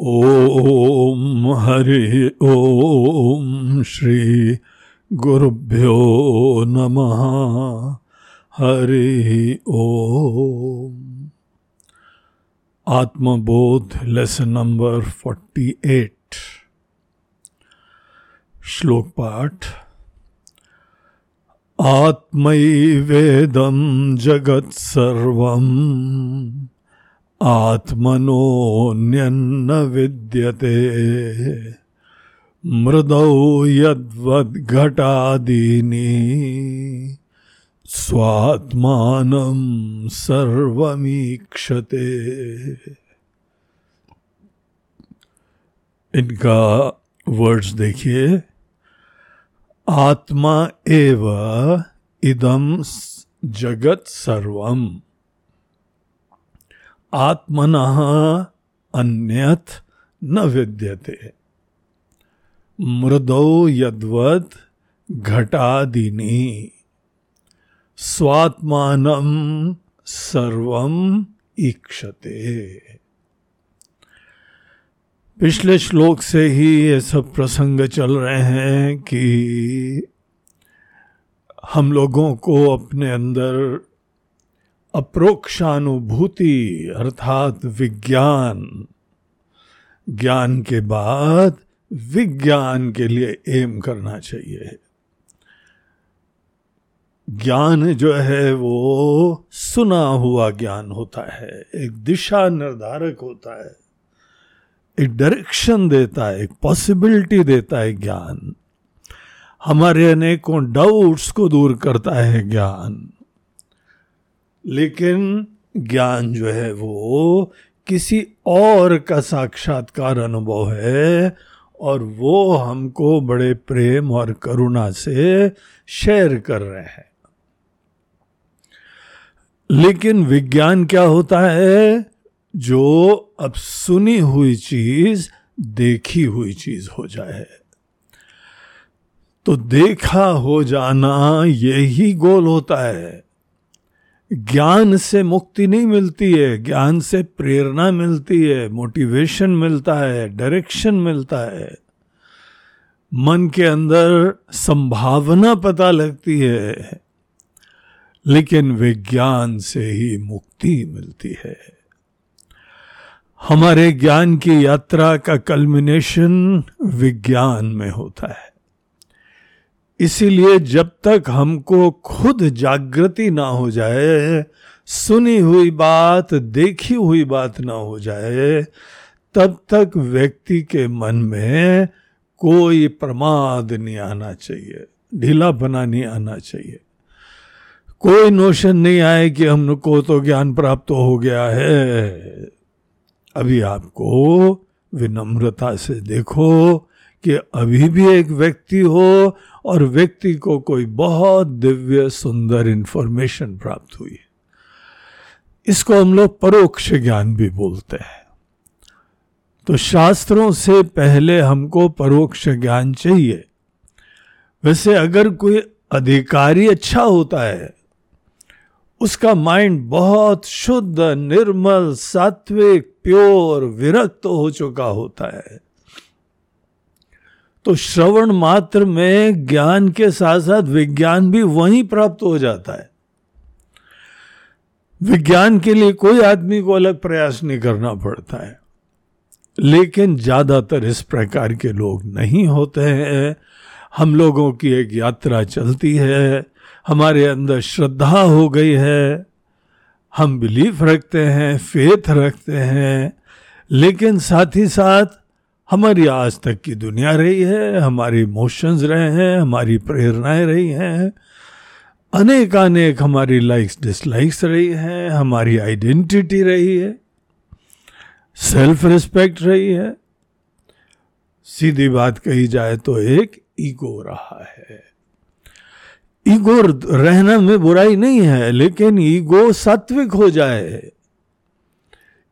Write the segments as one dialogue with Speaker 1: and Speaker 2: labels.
Speaker 1: ॐ हरि ॐ श्री गुरुभ्यो नमः। हरि ॐ आत्मबोध lesson number forty eight श्लोक पाठ। आत्मैवेदं जगत्सर्वम्। आत्मनोऽन्यन्न विद्यते। मृदौ यद्वद्घटादीनि। स्वात्मानं सर्वमीक्षते। इनका वर्ड्स देखिए। आत्मा एव इदम जगत सर्वम। आत्मन अन्यथ न विद्यते। मृदो यद्वत घटादिनी। स्वात्मान सर्व ईक्षते। पिछले श्लोक से ही ये सब प्रसंग चल रहे हैं कि हम लोगों को अपने अंदर अप्रोक्षानुभूति, अर्थात विज्ञान। ज्ञान के बाद विज्ञान के लिए एम करना चाहिए। ज्ञान जो है वो सुना हुआ ज्ञान होता है, एक दिशा निर्धारक होता है। एक डायरेक्शन देता है, एक पॉसिबिलिटी देता है ज्ञान। हमारे अनेकों डाउट्स को दूर करता है ज्ञान। लेकिन ज्ञान जो है वो किसी और का साक्षात्कार अनुभव है और वो हमको बड़े प्रेम और करुणा से शेयर कर रहे हैं। लेकिन विज्ञान क्या होता है? जो अब सुनी हुई चीज़, देखी हुई चीज़ हो जाए। तो देखा हो जाना यही गोल होता है। ज्ञान से मुक्ति नहीं मिलती है, ज्ञान से प्रेरणा मिलती है मोटिवेशन मिलता है डायरेक्शन मिलता है। मन के अंदर संभावना पता लगती है, लेकिन विज्ञान से ही मुक्ति मिलती है। हमारे ज्ञान की यात्रा का कल्मिनेशन विज्ञान में होता है। इसीलिए जब तक हमको खुद जागृति ना हो जाए, सुनी हुई बात, देखी हुई बात ना हो जाए, तब तक व्यक्ति के मन में कोई प्रमाद नहीं आना चाहिए ढीला बना नहीं आना चाहिए। कोई नोशन नहीं आए कि हमको तो ज्ञान प्राप्त हो गया है। अभी आपको विनम्रता से देखो कि अभी भी एक व्यक्ति हो और व्यक्ति को कोई बहुत दिव्य, सुंदर इंफॉर्मेशन प्राप्त हुई इसको हम लोग परोक्ष ज्ञान भी बोलते हैं। तो शास्त्रों से पहले हमको परोक्ष ज्ञान चाहिए। वैसे अगर कोई अधिकारी अच्छा होता है, उसका माइंड बहुत शुद्ध, निर्मल, सात्विक प्योर विरक्त हो चुका होता है तो श्रवण मात्र में ज्ञान के साथ साथ विज्ञान भी वहीं प्राप्त हो जाता है। विज्ञान के लिए कोई आदमी को अलग प्रयास नहीं करना पड़ता है। लेकिन ज़्यादातर इस प्रकार के लोग नहीं होते हैं। हम लोगों की एक यात्रा चलती है। हमारे अंदर श्रद्धा हो गई है। हम बिलीफ रखते हैं, फेथ रखते हैं। लेकिन साथ ही साथ हमारी आज तक की दुनिया रही है, हमारे इमोशंस रहे हैं, हमारी प्रेरणाएँ रही हैं। अनेक अनेक हमारी लाइक्स डिसलाइक्स रही हैं, हमारी आइडेंटिटी रही है। सेल्फ रिस्पेक्ट रही है। सीधी बात कही जाए तो एक ईगो रहा है। ईगो रहना में बुराई नहीं है, लेकिन ईगो सात्विक हो जाए।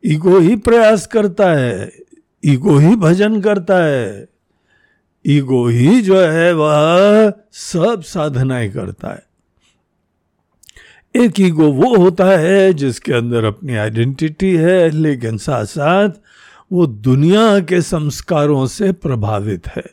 Speaker 1: ईगो ही प्रयास करता है। ईगो ही भजन करता है। ईगो ही जो है, वह सब साधनाएँ करता है। एक ईगो वो होता है जिसके अंदर अपनी आइडेंटिटी है, लेकिन साथ साथ वो दुनिया के संस्कारों से प्रभावित है।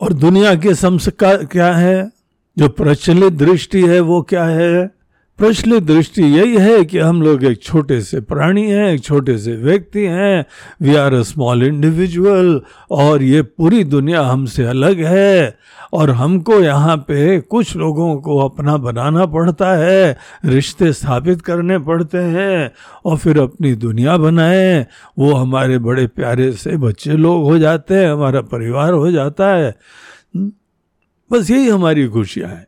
Speaker 1: और दुनिया के संस्कार क्या है? जो प्रचलित दृष्टि है, वो क्या है? प्रचलित दृष्टि यही है कि हम लोग एक छोटे से प्राणी हैं, एक छोटे से व्यक्ति हैं। We are a small individual और ये पूरी दुनिया हमसे अलग है और हमको यहाँ पे कुछ लोगों को अपना बनाना पड़ता है, रिश्ते स्थापित करने पड़ते हैं और फिर अपनी दुनिया बनाए। वो हमारे बड़े प्यारे से बच्चे लोग हो जाते हैं, हमारा परिवार हो जाता है। बस यही हमारी खुशियाँ हैं।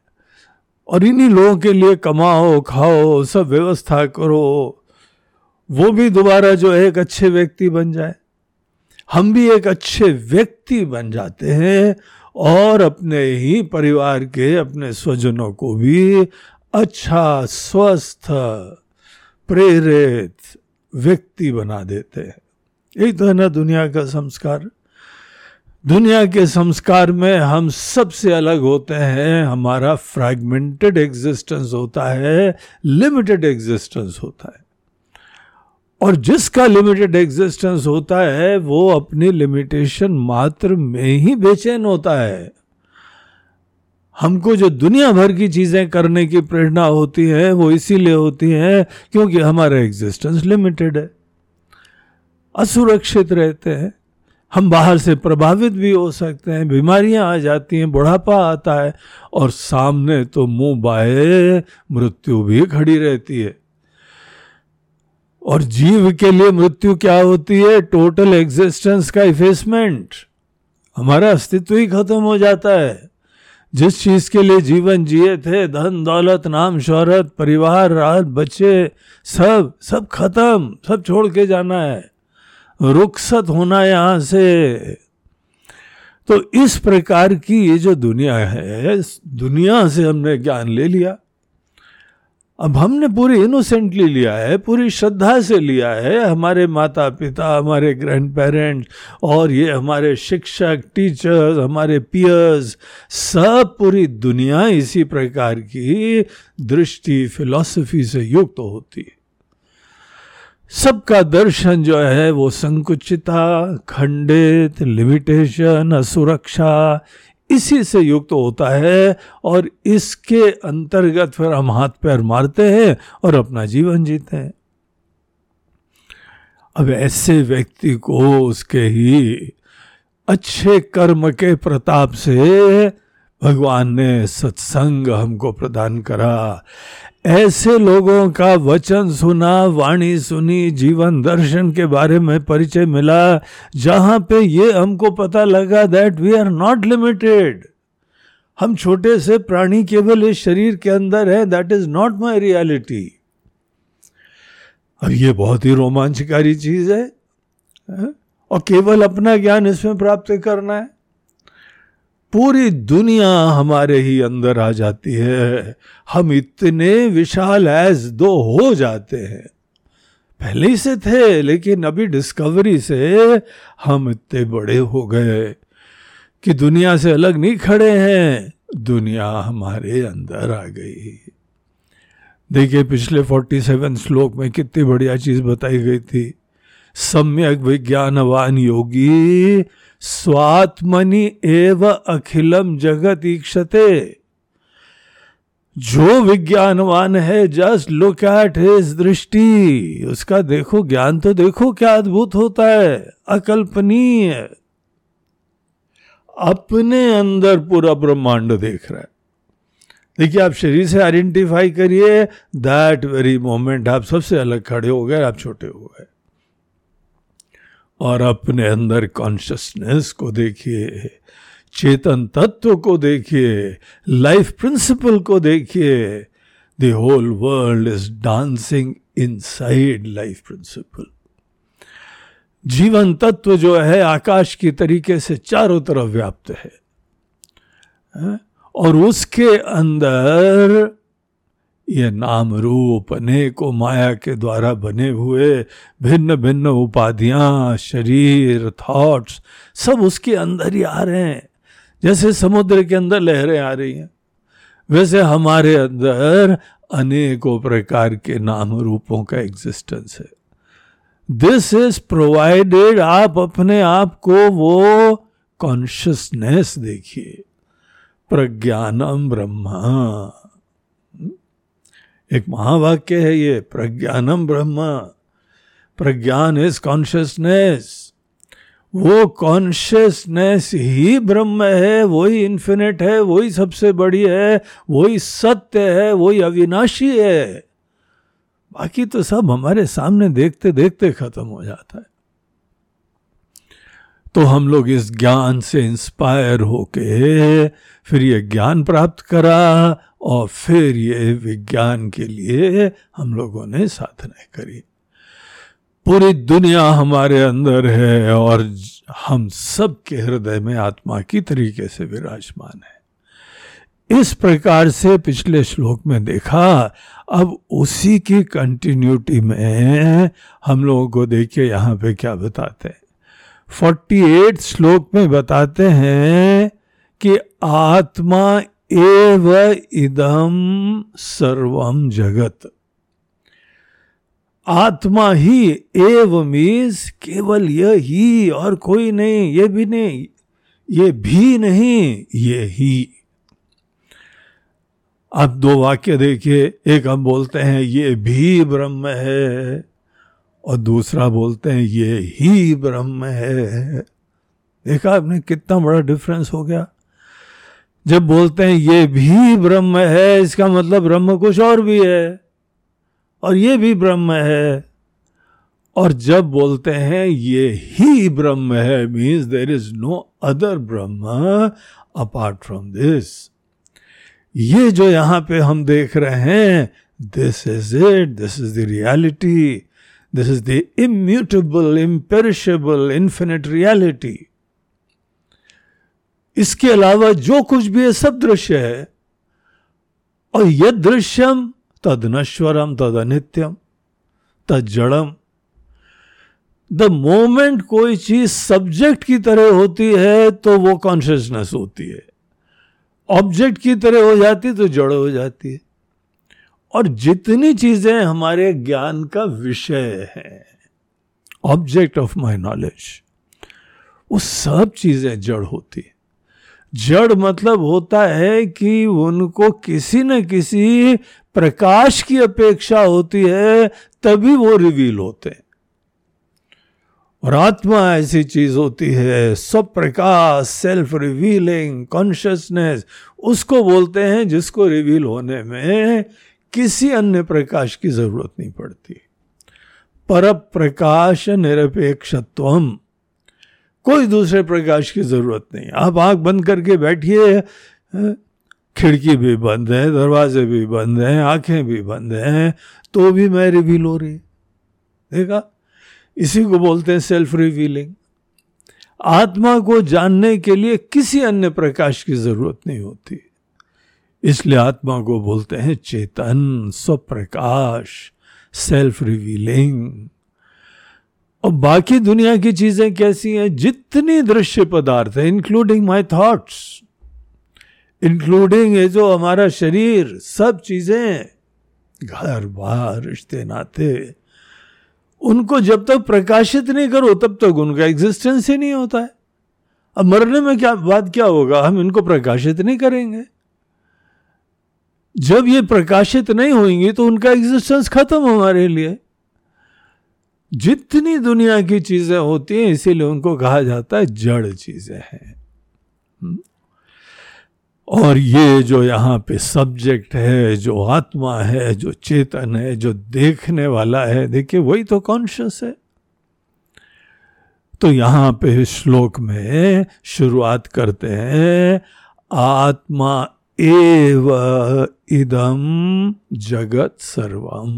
Speaker 1: और इन्हीं लोगों के लिए कमाओ, खाओ, सब व्यवस्था करो। वो भी दोबारा जो है एक अच्छे व्यक्ति बन जाए। हम भी एक अच्छे व्यक्ति बन जाते हैं और अपने ही परिवार के, अपने स्वजनों को भी अच्छा स्वस्थ, प्रेरित व्यक्ति बना देते हैं। यही तो है ना दुनिया का संस्कार। दुनिया के संस्कार में हम सबसे अलग होते हैं। हमारा फ्रैगमेंटेड एग्जिस्टेंस होता है लिमिटेड एग्जिस्टेंस होता है। और जिसका लिमिटेड एग्जिस्टेंस होता है, वो अपनी लिमिटेशन मात्र में ही बेचैन होता है। हमको जो दुनिया भर की चीज़ें करने की प्रेरणा होती है, वो इसीलिए होती है क्योंकि हमारा एग्जिस्टेंस लिमिटेड है। असुरक्षित रहते हैं। हम बाहर से प्रभावित भी हो सकते हैं, बीमारियाँ आ जाती हैं, बुढ़ापा आता है, और सामने तो मुँह बाहे मृत्यु भी खड़ी रहती है। और जीव के लिए मृत्यु क्या होती है? टोटल एग्जिस्टेंस का इफेसमेंट हमारा अस्तित्व ही खत्म हो जाता है। जिस चीज़ के लिए जीवन जिए थे, धन, दौलत, नाम, शोहरत, परिवार, राहत, बच्चे, सब सब खत्म, सब छोड़ के जाना है। रुखसत होना यहाँ से। तो इस प्रकार की ये जो दुनिया है दुनिया से हमने ज्ञान ले लिया। अब हमने पूरी इनोसेंटली लिया है, पूरी श्रद्धा से लिया है। हमारे माता पिता हमारे ग्रैंड पेरेंट्स और ये हमारे शिक्षक टीचर्स हमारे पियर्स सब पूरी दुनिया इसी प्रकार की दृष्टि फिलॉसफी से युक्त तो होती है। सबका दर्शन जो है वो संकुचिता, खंडित लिमिटेशन असुरक्षा, इसी से युक्त तो होता है और इसके अंतर्गत फिर हम हाथ पैर मारते हैं और अपना जीवन जीते हैं। अब ऐसे व्यक्ति को उसके ही अच्छे कर्म के प्रताप से भगवान ने सत्संग हमको प्रदान करा। ऐसे लोगों का वचन सुना, वाणी सुनी, जीवन दर्शन के बारे में परिचय मिला, जहाँ पे ये हमको पता लगा that we are not limited हम छोटे से प्राणी केवल इस शरीर के अंदर है that is not my reality अब ये बहुत ही रोमांचकारी चीज़ है? और केवल अपना ज्ञान इसमें प्राप्त करना है। पूरी दुनिया हमारे ही अंदर आ जाती है। हम इतने विशाल एज दो हो जाते हैं। पहले से थे, लेकिन अभी डिस्कवरी से हम इतने बड़े हो गए कि दुनिया से अलग नहीं खड़े हैं। दुनिया हमारे अंदर आ गई। देखिए, पिछले 47 श्लोक में कितनी बढ़िया चीज़ बताई गई थी। सम्यक विज्ञानवान योगी स्वात्मनि एव अखिलम जगत ईक्षते जो विज्ञानवान है जस्ट लुक एट हिज दृष्टि। उसका देखो, ज्ञान तो देखो क्या अद्भुत होता है, अकल्पनीय। अपने अंदर पूरा ब्रह्मांड देख रहा है। देखिए, आप शरीर से आइडेंटिफाई करिए दैट वेरी मोमेंट आप सबसे अलग खड़े हो गए, आप छोटे हो गए। और अपने अंदर कॉन्शियसनेस को देखिए, चेतन तत्व को देखिए लाइफ प्रिंसिपल को देखिए the whole world is dancing inside life principle जीवन तत्व जो है, आकाश की तरीके से चारों तरफ़ व्याप्त है? और उसके अंदर ये नाम रूप अनेकों माया के द्वारा बने हुए भिन्न भिन्न उपाधियाँ, शरीर थॉट्स सब उसके अंदर ही आ रहे हैं। जैसे समुद्र के अंदर लहरें आ रही हैं, वैसे हमारे अंदर अनेकों प्रकार के नाम रूपों का एग्जिस्टेंस है। दिस इज़ प्रोवाइडेड आप अपने आप को वो कॉन्शियसनेस देखिए। प्रज्ञानम ब्रह्मा। एक महावाक्य है ये प्रज्ञानम ब्रह्म, प्रज्ञान इज़ कॉन्शियसनेस वो कॉन्शियसनेस ही ब्रह्म है, वही इन्फिनिट है, वही सबसे बड़ी है, वही सत्य है, वही अविनाशी है। बाकी तो सब हमारे सामने देखते देखते खत्म हो जाता है। तो हम लोग इस ज्ञान से इंस्पायर होके फिर ये ज्ञान प्राप्त करा और फिर ये विज्ञान के लिए हम लोगों ने साधना करी। पूरी दुनिया हमारे अंदर है और हम सब के हृदय में आत्मा की तरीके से विराजमान है। इस प्रकार से पिछले श्लोक में देखा, अब उसी की कंटिन्यूटी में हम लोगों को देखिए यहाँ पे क्या बताते हैं। फोर्टी एट श्लोक में बताते हैं कि आत्मा एव इदम सर्वम जगत। आत्मा ही एव मीन्स केवल यह ही और कोई नहीं, ये भी नहीं, ये भी नहीं, ये ही। आप दो वाक्य देखिए, एक हम बोलते हैं, ये भी ब्रह्म है। और दूसरा बोलते हैं, ये ही ब्रह्म है। देखा आपने कितना बड़ा डिफरेंस हो गया। जब बोलते हैं, ये भी ब्रह्म है, इसका मतलब ब्रह्म कुछ और भी है, और ये भी ब्रह्म है। और जब बोलते हैं, ये ही ब्रह्म है means there is no other Brahma apart from this ये जो यहाँ पे हम देख रहे हैं this is it this is the reality this is the immutable imperishable infinite reality इसके अलावा जो कुछ भी है, सब दृश्य है। और यह दृश्यम तद नश्वरम तद अनित्यम, तद जड़म। द मोमेंट कोई चीज़ सब्जेक्ट की तरह होती है तो वो कॉन्शियसनेस होती है। ऑब्जेक्ट की तरह हो जाती तो जड़ हो जाती है। और जितनी चीज़ें हमारे ज्ञान का विषय है ऑब्जेक्ट ऑफ़ माई नॉलेज वो सब चीज़ें जड़ होती है। जड़ मतलब होता है कि उनको किसी न किसी प्रकाश की अपेक्षा होती है, तभी वो रिवील होते हैं। और आत्मा ऐसी चीज़ होती है सब प्रकाश सेल्फ रिवीलिंग कॉन्शियसनेस उसको बोलते हैं जिसको रिवील होने में किसी अन्य प्रकाश की ज़रूरत नहीं पड़ती। पर प्रकाश निरपेक्षत्व कोई दूसरे प्रकाश की ज़रूरत नहीं। आप आँख बंद करके बैठिए। खिड़की भी बंद है, दरवाजे भी बंद हैं, आँखें भी बंद हैं तो भी मैं रिवील हो रही। देखा? इसी को बोलते हैं सेल्फ रिवीलिंग आत्मा को जानने के लिए किसी अन्य प्रकाश की ज़रूरत नहीं होती। इसलिए आत्मा को बोलते हैं चेतन, स्वप्रकाश सेल्फ रिवीलिंग और बाकी दुनिया की चीज़ें कैसी हैं? जितनी दृश्य पदार्थ है इंक्लूडिंग माई थॉट्स इंक्लूडिंग ये जो हमारा शरीर, सब चीज़ें, घर बार रिश्ते, नाते, उनको जब तक प्रकाशित नहीं करो, तब तक उनका एग्जिस्टेंस ही नहीं होता है। अब मरने में क्या बात क्या होगा? हम इनको प्रकाशित नहीं करेंगे। जब ये प्रकाशित नहीं होंगी तो उनका एग्जिस्टेंस खत्म हमारे लिए। जितनी दुनिया की चीज़ें होती हैं, इसीलिए उनको कहा जाता है जड़ चीज़ें हैं। हम्म? और ये जो यहाँ पे सब्जेक्ट है, जो आत्मा है, जो चेतन है, जो देखने वाला है, देखिए वही तो कॉन्शियस है। तो यहाँ पे श्लोक में शुरुआत करते हैं, आत्मा एव इदम जगत सर्वम।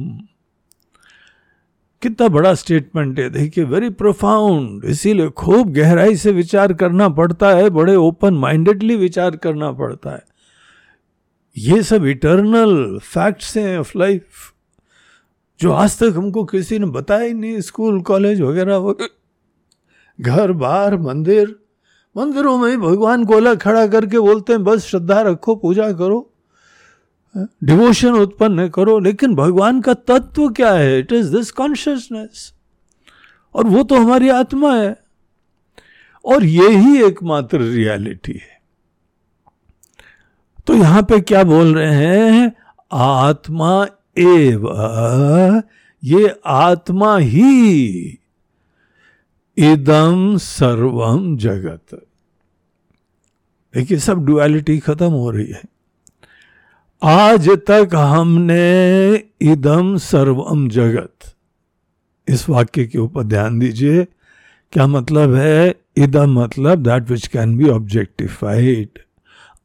Speaker 1: कितना बड़ा स्टेटमेंट है, देखिए वेरी प्रोफाउंड इसीलिए खूब गहराई से विचार करना पड़ता है, बड़े ओपन माइंडेडली विचार करना पड़ता है। ये सब इटर्नल फैक्ट्स हैं ऑफ़ लाइफ जो आज तक हमको किसी ने बताया ही नहीं, स्कूल, कॉलेज वगैरह वगैरह। घर बार मंदिर मंदिरों में भगवान गोला खड़ा करके बोलते हैं, बस श्रद्धा रखो, पूजा करो डिवोशन उत्पन्न करो, लेकिन भगवान का तत्व क्या है? इट इज़ दिस कॉन्शियसनेस और वो तो हमारी आत्मा है। और ये ही एकमात्र रियलिटी है। तो यहाँ पे क्या बोल रहे हैं? आत्मा एव, ये आत्मा ही इदम सर्वम जगत। देखिए, सब डुअलिटी खत्म हो रही है। आज तक हमने इदम सर्वम जगत। इस वाक्य के ऊपर ध्यान दीजिए। क्या मतलब है? इदम मतलब that which can be objectified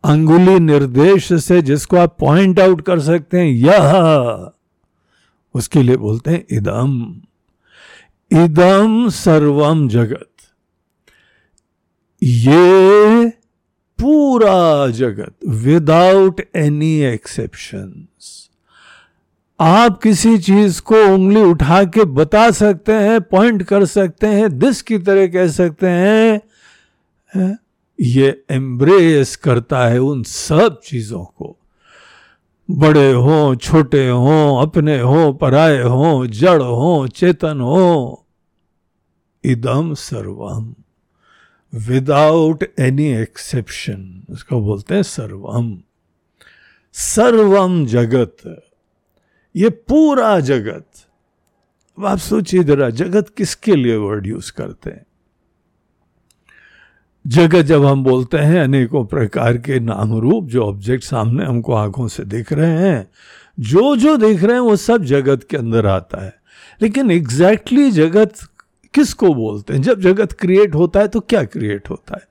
Speaker 1: अंगुली निर्देश से जिसको आप पॉइंट आउट कर सकते हैं, यह। उसके लिए बोलते हैं इदम इदम सर्वम जगत। ये पूरा जगत विदाउट एनी एक्सेप्शन आप किसी चीज़ को उंगली उठा के बता सकते हैं पॉइंट कर सकते हैं दिस की तरह कह सकते हैं ये एम्ब्रेस करता है उन सब चीज़ों को। बड़े हो, छोटे हो, अपने हो, पराए हो, जड़ हो, चेतन हो। इदम सर्वम। विदाउट एनी एक्सेप्शन उसको बोलते हैं सर्वम। सर्वम जगत। ये पूरा जगत। अब आप सोचिए जरा, जगत किसके लिए वर्ड यूज़ करते हैं? जगत जब हम बोलते हैं अनेकों प्रकार के नाम रूप जो ऑब्जेक्ट सामने हमको आँखों से दिख रहे हैं, जो जो देख रहे हैं वो सब जगत के अंदर आता है। लेकिन एग्जैक्टली exactly जगत किसको बोलते हैं? जब जगत क्रिएट होता है तो क्या क्रिएट होता है?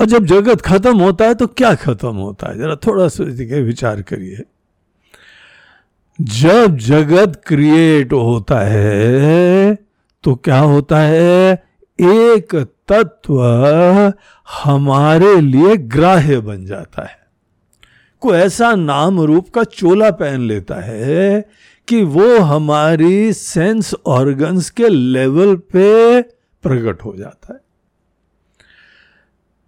Speaker 1: और जब जगत खत्म होता है तो क्या खत्म होता है? जरा थोड़ा सा विचार करिए। जब जगत क्रिएट होता है तो क्या होता है? एक तत्व हमारे लिए ग्राह्य बन जाता है। को ऐसा नाम रूप का चोला पहन लेता है कि वो हमारी सेंस ऑर्गन्स के लेवल पे प्रकट हो जाता है।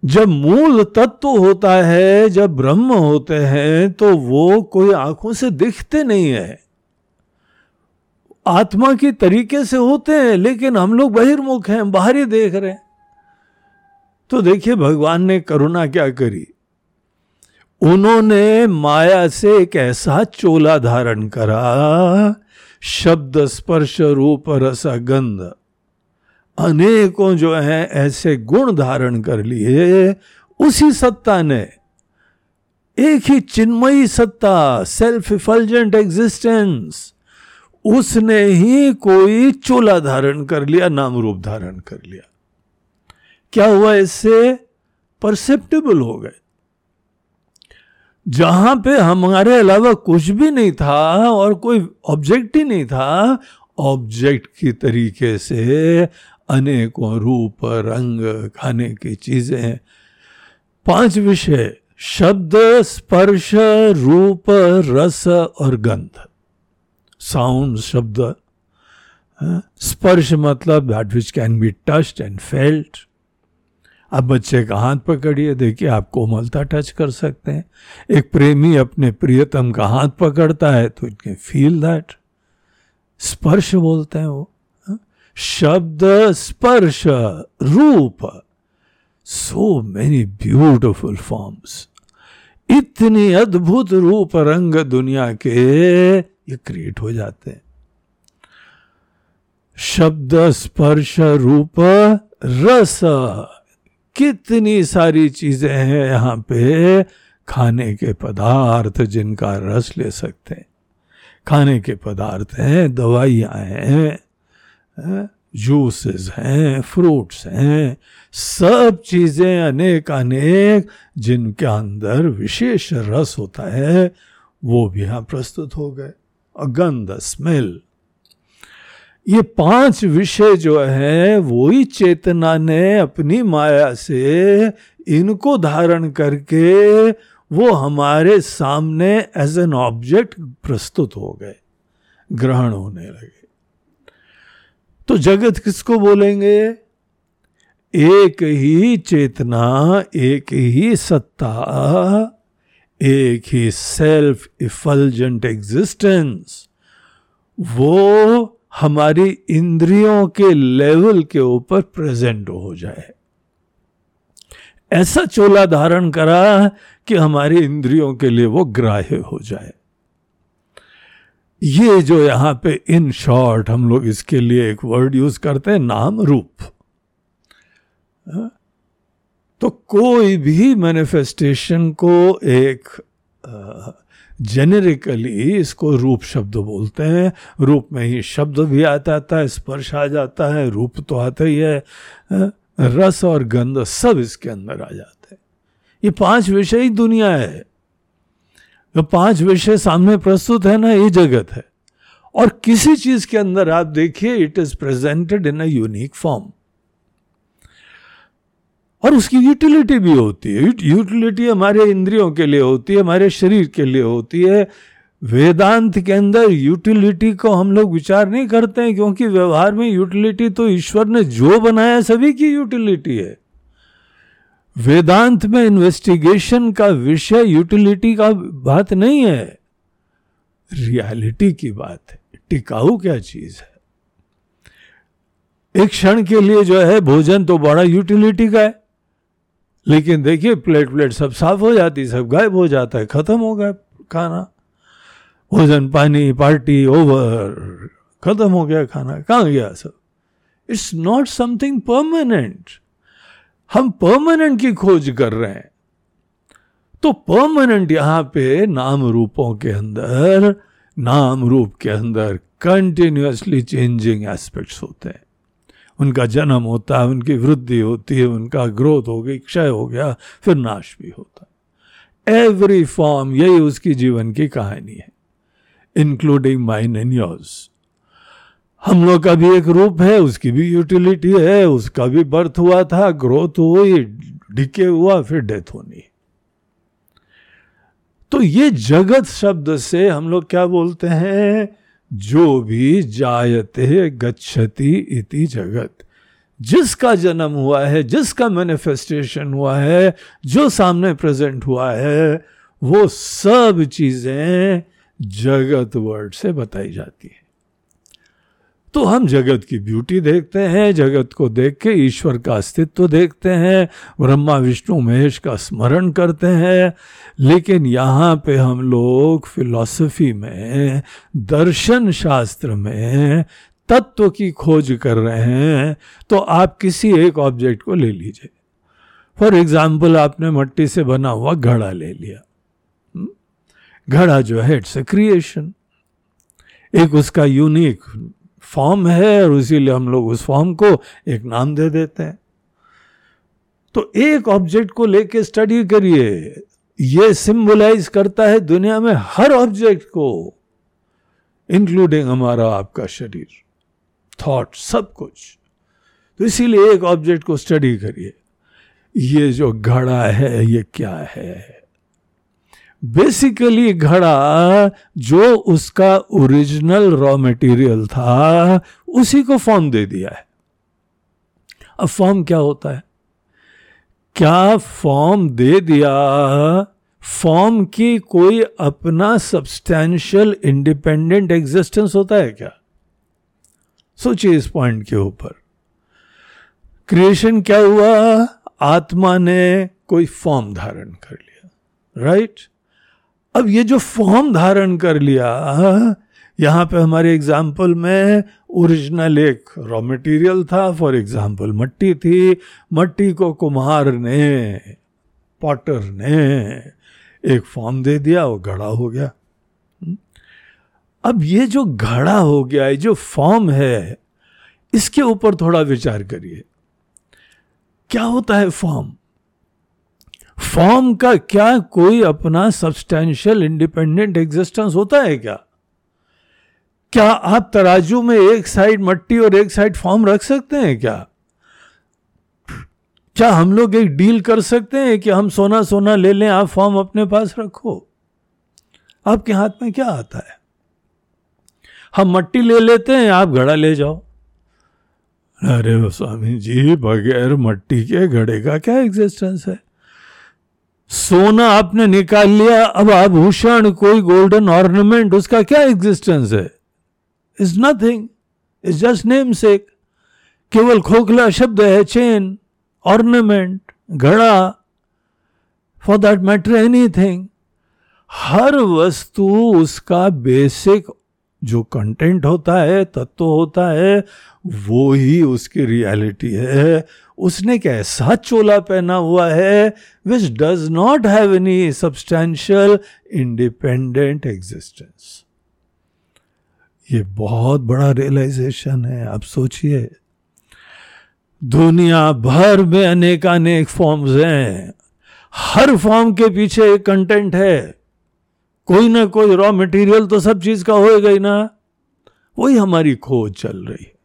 Speaker 1: जब मूल तत्व होता है, जब ब्रह्म होते हैं तो वो कोई आँखों से दिखते नहीं है। आत्मा की तरीके से होते हैं, लेकिन हम लोग बहिर्मुख हैं बाहरी देख रहे हैं। तो देखिए भगवान ने करुणा क्या करी? उन्होंने माया से एक ऐसा चोला धारण करा, शब्द स्पर्श रूप रस गंध। अनेकों जो हैं, ऐसे गुण धारण कर लिए, उसी सत्ता ने। एक ही चिन्मयी सत्ता सेल्फ इफल्जेंट एग्जिस्टेंस उसने ही कोई चोला धारण कर लिया, नाम रूप धारण कर लिया। क्या हुआ इससे? परसेप्टेबल हो गए। जहाँ पे हमारे अलावा कुछ भी नहीं था और कोई ऑब्जेक्ट ही नहीं था ऑब्जेक्ट की तरीके से अनेकों रूप, रंग, खाने की चीज़ें। पाँच विषय, शब्द, स्पर्श, रूप, रस और गंध। साउंड शब्द स्पर्श मतलब that which can be touched and felt अब बच्चे का हाथ पकड़िए देखिए आप कोमलता टच कर सकते हैं एक प्रेमी अपने प्रियतम का हाथ पकड़ता है तो इट कैन फील दैट स्पर्श बोलते हैं वो? शब्द स्पर्श रूप सो मेनी ब्यूटिफुल फॉर्म्स इतनी अद्भुत रूप रंग दुनिया के ये क्रिएट हो जाते हैं। शब्द स्पर्श रूप रस, कितनी सारी चीज़ें हैं यहाँ पे खाने के पदार्थ जिनका रस ले सकते हैं। खाने के पदार्थ हैं, दवाइयाँ हैं जूसेस हैं फ्रूट्स हैं, सब चीज़ें अनेक अनेक जिनके अंदर विशेष रस होता है, वो भी यहाँ प्रस्तुत हो गए। गंध स्मेल। ये पाँच विषय जो है वो ही चेतना ने अपनी माया से इनको धारण करके वो हमारे सामने एज एन ऑब्जेक्ट प्रस्तुत हो गए, ग्रहण होने लगे। तो जगत किसको बोलेंगे? एक ही चेतना, एक ही सत्ता एक ही सेल्फ इफलजेंट एग्जिस्टेंस वो हमारी इंद्रियों के लेवल के ऊपर प्रेजेंट हो जाए। ऐसा चोला धारण करा कि हमारी इंद्रियों के लिए वो ग्राह्य हो जाए। ये जो यहाँ पे इन शॉर्ट हम लोग इसके लिए एक वर्ड यूज़ करते हैं, नाम रूप। हाँ? तो कोई भी मैनिफेस्टेशन को एक जेनेरिकली इसको रूप शब्द बोलते हैं। रूप में ही शब्द भी आता है, स्पर्श आ जाता है, रूप तो आता ही है रस और गंध सब इसके अंदर आ जाते हैं। ये पाँच विषय ही दुनिया है। जो पाँच विषय सामने प्रस्तुत है ना, ये जगत है। और किसी चीज़ के अंदर आप देखिए it is presented in a unique form और उसकी यूटिलिटी भी होती है। यूटिलिटी हमारे इंद्रियों के लिए होती है, हमारे शरीर के लिए होती है। वेदांत के अंदर यूटिलिटी को हम लोग विचार नहीं करते हैं, क्योंकि व्यवहार में यूटिलिटी तो ईश्वर ने जो बनाया सभी की यूटिलिटी है। वेदांत में इन्वेस्टिगेशन का विषय यूटिलिटी का बात नहीं है। रियलिटी की बात है। टिकाऊ क्या चीज़ है? एक क्षण के लिए जो है, भोजन तो बड़ा यूटिलिटी का है। लेकिन देखिए, प्लेट प्लेट सब साफ़ हो जाती, सब गायब हो जाता है, खत्म हो गया खाना। भोजन, पानी पार्टी ओवर खत्म हो गया खाना। कहाँ गया सब? इट्स नॉट समथिंग परमानेंट हम परमानेंट की खोज कर रहे हैं। तो परमानेंट यहाँ पे नाम रूपों के अंदर, नाम रूप के अंदर कंटिन्यूसली चेंजिंग एस्पेक्ट्स होते हैं। उनका जन्म होता है, उनकी वृद्धि होती है, उनका ग्रोथ हो गई, क्षय हो गया, फिर नाश भी होता है। एवरी फॉर्म यही उसकी जीवन की कहानी है इंक्लूडिंग माइन एंड योर्स हम लोग का भी एक रूप है, उसकी भी यूटिलिटी है, उसका भी बर्थ हुआ था ग्रोथ हुई डिके हुआ, फिर डेथ होनी तो ये जगत शब्द से हम लोग क्या बोलते हैं? जो भी जायते गच्छति इति जगत। जिसका जन्म हुआ है, जिसका मैनिफेस्टेशन हुआ है, जो सामने प्रेजेंट हुआ है, वो सब चीज़ें जगत वर्ड से बताई जाती है। तो हम जगत की ब्यूटी देखते हैं, जगत को देख के ईश्वर का अस्तित्व देखते हैं, ब्रह्मा, विष्णु, महेश का स्मरण करते हैं। लेकिन यहाँ पे हम लोग फिलॉसफी में, दर्शन शास्त्र में, तत्व की खोज कर रहे हैं तो आप किसी एक ऑब्जेक्ट को ले लीजिए। फॉर एग्ज़ाम्पल आपने मट्टी से बना हुआ घड़ा ले लिया। हम्म? घड़ा जो है इट्स ए क्रिएशन एक उसका यूनिक फॉर्म है और इसीलिए हम लोग उस फॉर्म को एक नाम दे देते हैं। तो एक ऑब्जेक्ट को लेके स्टडी करिए। ये सिंबलाइज करता है दुनिया में हर ऑब्जेक्ट को, इंक्लूडिंग हमारा आपका शरीर, थॉट, सब कुछ। तो इसीलिए एक ऑब्जेक्ट को स्टडी करिए। ये जो घड़ा है, ये क्या है? बेसिकली घड़ा जो उसका ओरिजिनल रॉ मटेरियल था, उसी को फॉर्म दे दिया है। अब फॉर्म क्या होता है? क्या फॉर्म दे दिया? फॉर्म की कोई अपना सब्सटैंशियल इंडिपेंडेंट एग्जिस्टेंस होता है क्या? सोचिए इस पॉइंट के ऊपर। क्रिएशन क्या हुआ? आत्मा ने कोई फॉर्म धारण कर लिया राइट right? अब ये जो फॉर्म धारण कर लिया यहाँ पे हमारे एग्ज़ाम्पल में ओरिजिनल एक रॉ मटेरियल था फॉर एग्ज़ाम्पल मट्टी थी, मट्टी को कुम्हार ने पॉटर ने एक फॉर्म दे दिया, वो घड़ा हो गया। अब ये जो घड़ा हो गया है जो फॉर्म है, इसके ऊपर थोड़ा विचार करिए। क्या होता है फॉर्म फॉर्म का क्या कोई अपना सब्सटैंशियल इंडिपेंडेंट एग्जिस्टेंस होता है क्या? क्या आप तराजू में एक साइड मट्टी और एक साइड फॉर्म रख सकते हैं क्या? क्या हम लोग एक डील कर सकते हैं कि हम सोना सोना ले लें, आप फॉर्म अपने पास रखो? आपके हाथ में क्या आता है? हम मट्टी ले लेते हैं, आप घड़ा ले जाओ। अरे स्वामी जी, बगैर मट्टी के घड़े का क्या एग्जिस्टेंस है? सोना आपने निकाल लिया, अब आभूषण, कोई गोल्डन ऑर्नामेंट उसका क्या एग्जिस्टेंस है? Is nothing is just name से केवल खोखला शब्द है चेन ऑर्नामेंट घड़ा फॉर दैट मैटर एनीथिंग हर वस्तु उसका बेसिक जो कंटेंट होता है, तत्व होता है, वो ही उसकी रियलिटी है। उसने कैसा चोला पहना हुआ है which does not have any substantial independent existence ये बहुत बड़ा रियलाइजेशन है, आप सोचिए। दुनिया भर में अनेक अनेक फॉर्म्स हैं। हर फॉर्म के पीछे एक कंटेंट है। कोई ना कोई रॉ मटेरियल तो सब चीज़ का होएगा ही ना। वही हमारी खोज चल रही है।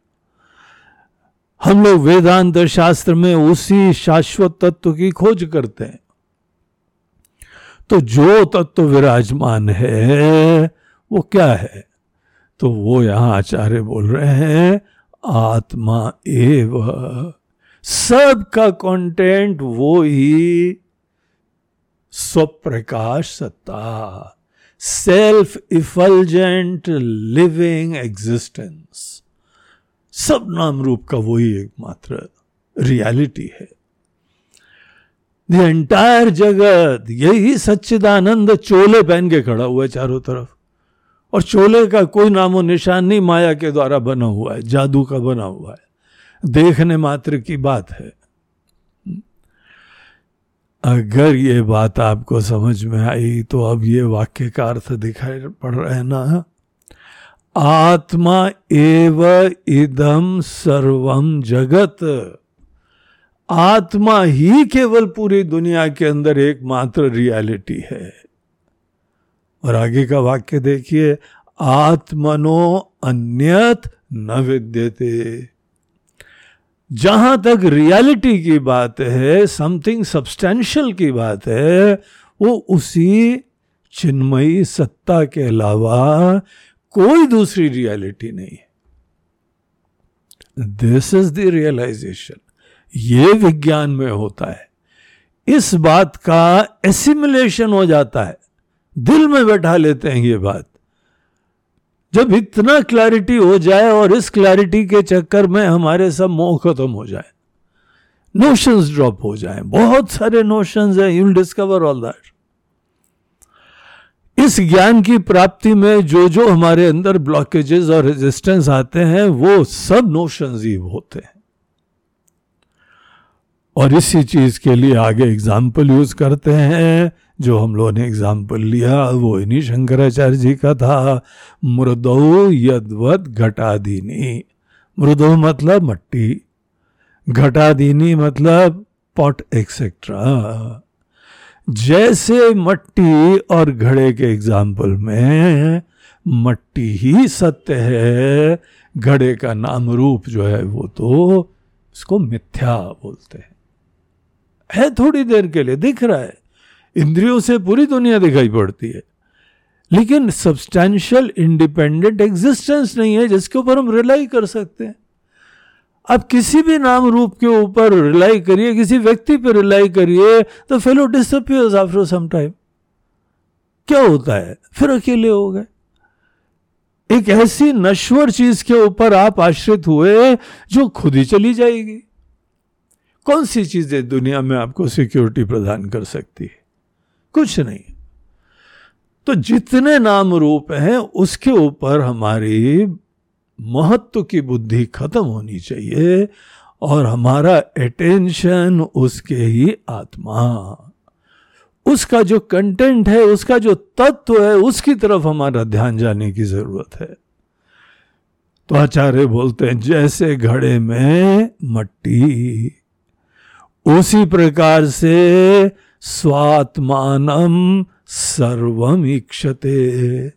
Speaker 1: हम लोग वेदांत शास्त्र में उसी शाश्वत तत्व की खोज करते हैं। तो जो तत्व विराजमान है, वो क्या है? तो वो यहाँ आचार्य बोल रहे हैं, आत्मा एव। सब का कंटेंट वो ही स्वप्रकाश सत्ता। सेल्फ इफलजेंट लिविंग एग्जिस्टेंस सब नाम रूप का वही एकमात्र रियलिटी है। द एंटायर जगत, यही सच्चिदानंद चोले पहन के खड़ा हुआ है चारों तरफ़। और चोले का कोई नामो निशान नहीं, माया के द्वारा बना हुआ है, जादू का बना हुआ है। देखने मात्र की बात है। अगर ये बात आपको समझ में आई तो अब ये वाक्य का अर्थ दिखाई पड़ रहा ना? आत्मा एव इदम सर्वम जगत। आत्मा ही केवल पूरी दुनिया के अंदर एकमात्र रियलिटी है। और आगे का वाक्य देखिए, आत्मनो अन्यत न विद्यते। जहाँ तक रियलिटी की बात है समथिंग सब्सटेंशियल की बात है, वो उसी चिन्मयी सत्ता के अलावा कोई दूसरी रियलिटी नहीं है। दिस इज़ द रियलाइजेशन ये विज्ञान में होता है। इस बात का एसिमुलेशन हो जाता है। दिल में बैठा लेते हैं ये बात। जब इतना क्लैरिटी हो जाए और इस क्लैरिटी के चक्कर में हमारे सब मोह खत्म हो जाए नोशंस ड्रॉप हो जाए, बहुत सारे नोशंस हैं यू डिस्कवर ऑल दैट इस ज्ञान की प्राप्ति में जो जो हमारे अंदर ब्लॉकेजेस और रेजिस्टेंस आते हैं, वो सब नोशंस ही होते हैं। और इसी चीज़ के लिए आगे एग्ज़ाम्पल यूज़ करते हैं जो हम लोगों ने एग्ज़ाम्पल लिया, वो इन्हीं शंकराचार्य जी का था। मृदो यदवत घटादीनी। मृदो मतलब मट्टी, घटादीनी मतलब पॉट एक्सेट्रा जैसे मट्टी और घड़े के एग्ज़ाम्पल में, मट्टी ही सत्य है, घड़े का नाम रूप जो है वो तो इसको मिथ्या बोलते हैं। है थोड़ी देर के लिए, दिख रहा है। इंद्रियों से पूरी दुनिया दिखाई पड़ती है। लेकिन सब्सटैंशियल इंडिपेंडेंट एग्जिस्टेंस नहीं है, जिसके ऊपर हम रिलाई कर सकते हैं। आप किसी भी नाम रूप के ऊपर रिलाई करिए, किसी व्यक्ति पर रिलाई करिए तो fellow disappears after some time क्या होता है? फिर अकेले हो गए। एक ऐसी नश्वर चीज़ के ऊपर आप आश्रित हुए, जो खुद ही चली जाएगी। कौन सी चीज़ें दुनिया में आपको सिक्योरिटी प्रदान कर सकती है? कुछ नहीं। तो जितने नाम रूप हैं, उसके ऊपर हमारी महत्व की बुद्धि खत्म होनी चाहिए और हमारा अटेंशन उसके ही आत्मा। उसका जो कंटेंट है, उसका जो तत्व है, उसकी तरफ़ हमारा ध्यान जाने की ज़रूरत है। तो आचार्य बोलते हैं, जैसे घड़े में मट्टी, उसी प्रकार से स्वात्मानम सर्वम इक्षते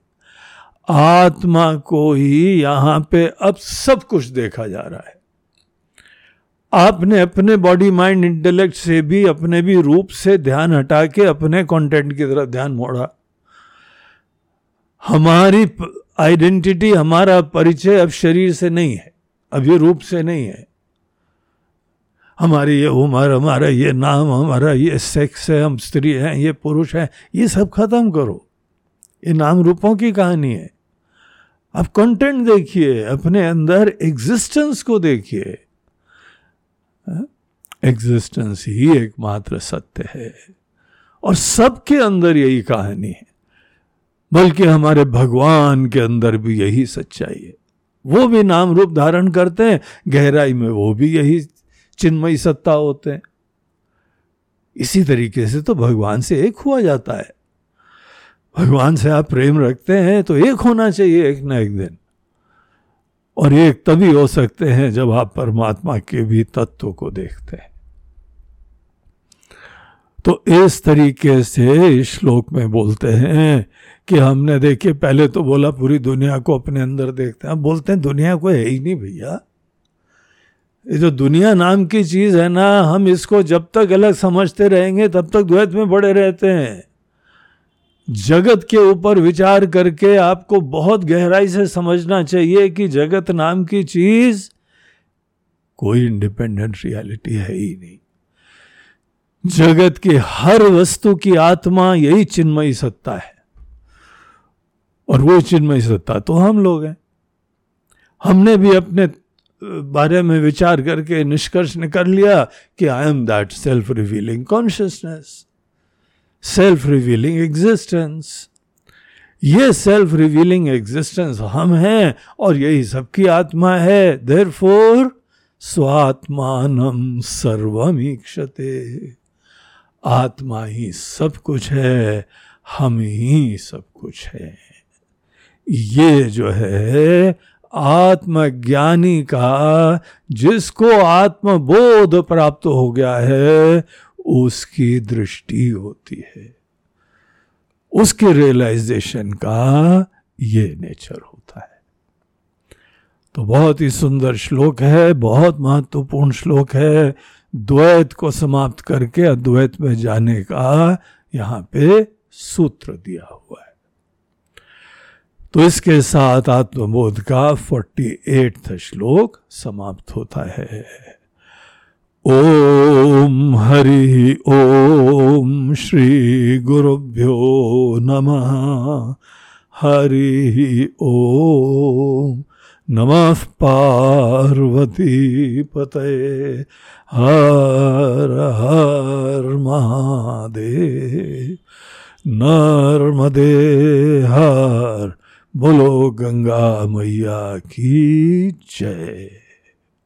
Speaker 1: आत्मा को ही यहाँ पे अब सब कुछ देखा जा रहा है। आपने अपने बॉडी माइंड इंटेलेक्ट से भी, अपने भी रूप से ध्यान हटा के अपने कंटेंट की तरफ़ ध्यान मोड़ा। हमारी आइडेंटिटी हमारा परिचय अब शरीर से नहीं है, अब ये रूप से नहीं है। हमारी ये उम्र, हमारा ये नाम, हमारा ये सेक्स है, हम स्त्री हैं, ये पुरुष हैं, ये सब खत्म करो। ये नाम रूपों की कहानी है। आप कंटेंट देखिए, अपने अंदर एग्जिस्टेंस को देखिए। एग्जिस्टेंस ही एकमात्र सत्य है। और सबके अंदर यही कहानी है। बल्कि हमारे भगवान के अंदर भी यही सच्चाई है। वो भी नाम रूप धारण करते हैं, गहराई में वो भी यही चिन्मयी सत्ता होते हैं। इसी तरीके से तो भगवान से एक हुआ जाता है। भगवान से आप प्रेम रखते हैं तो एक होना चाहिए एक ना एक दिन। और एक तभी हो सकते हैं जब आप परमात्मा के भी तत्व को देखते हैं। तो इस तरीके से श्लोक में बोलते हैं कि हमने देखिए, पहले तो बोला पूरी दुनिया को अपने अंदर देखते हैं। बोलते हैं, दुनिया को है ही नहीं भैया। ये जो दुनिया नाम की चीज़ है ना, हम इसको जब तक अलग समझते रहेंगे, तब तक द्वैत में बड़े रहते हैं। जगत के ऊपर विचार करके आपको बहुत गहराई से समझना चाहिए कि जगत नाम की चीज़ कोई इंडिपेंडेंट रियलिटी है ही नहीं। जगत की हर वस्तु की आत्मा यही चिन्मयी सत्ता है। और वो चिन्मय सत्ता तो हम लोग हैं। हमने भी अपने बारे में विचार करके निष्कर्ष निकाल लिया कि I am that self revealing consciousness self revealing existence ये सेल्फ रिवीलिंग एग्जिस्टेंस हम हैं और यही सबकी आत्मा है. देर फोर स्वात्मान सर्वम ईक्षते आत्मा ही सब कुछ है, हम ही सब कुछ है. ये जो है आत्मज्ञानी का जिसको आत्मबोध प्राप्त हो गया है, उसकी दृष्टि होती है। उसके रियलाइजेशन का ये नेचर होता है। तो बहुत ही सुंदर श्लोक है, बहुत महत्वपूर्ण श्लोक है। द्वैत को समाप्त करके अद्वैत में जाने का यहाँ पे सूत्र दिया हुआ है। तो इसके साथ आत्मबोध का फोर्टी एट श्लोक समाप्त होता है। ओम हरि, ओम श्री गुरुभ्यो नमः। हरि, ओम नमः पार्वती पते हर हर महादेव। नर्मदे हर बोलो गंगा मैया की जय।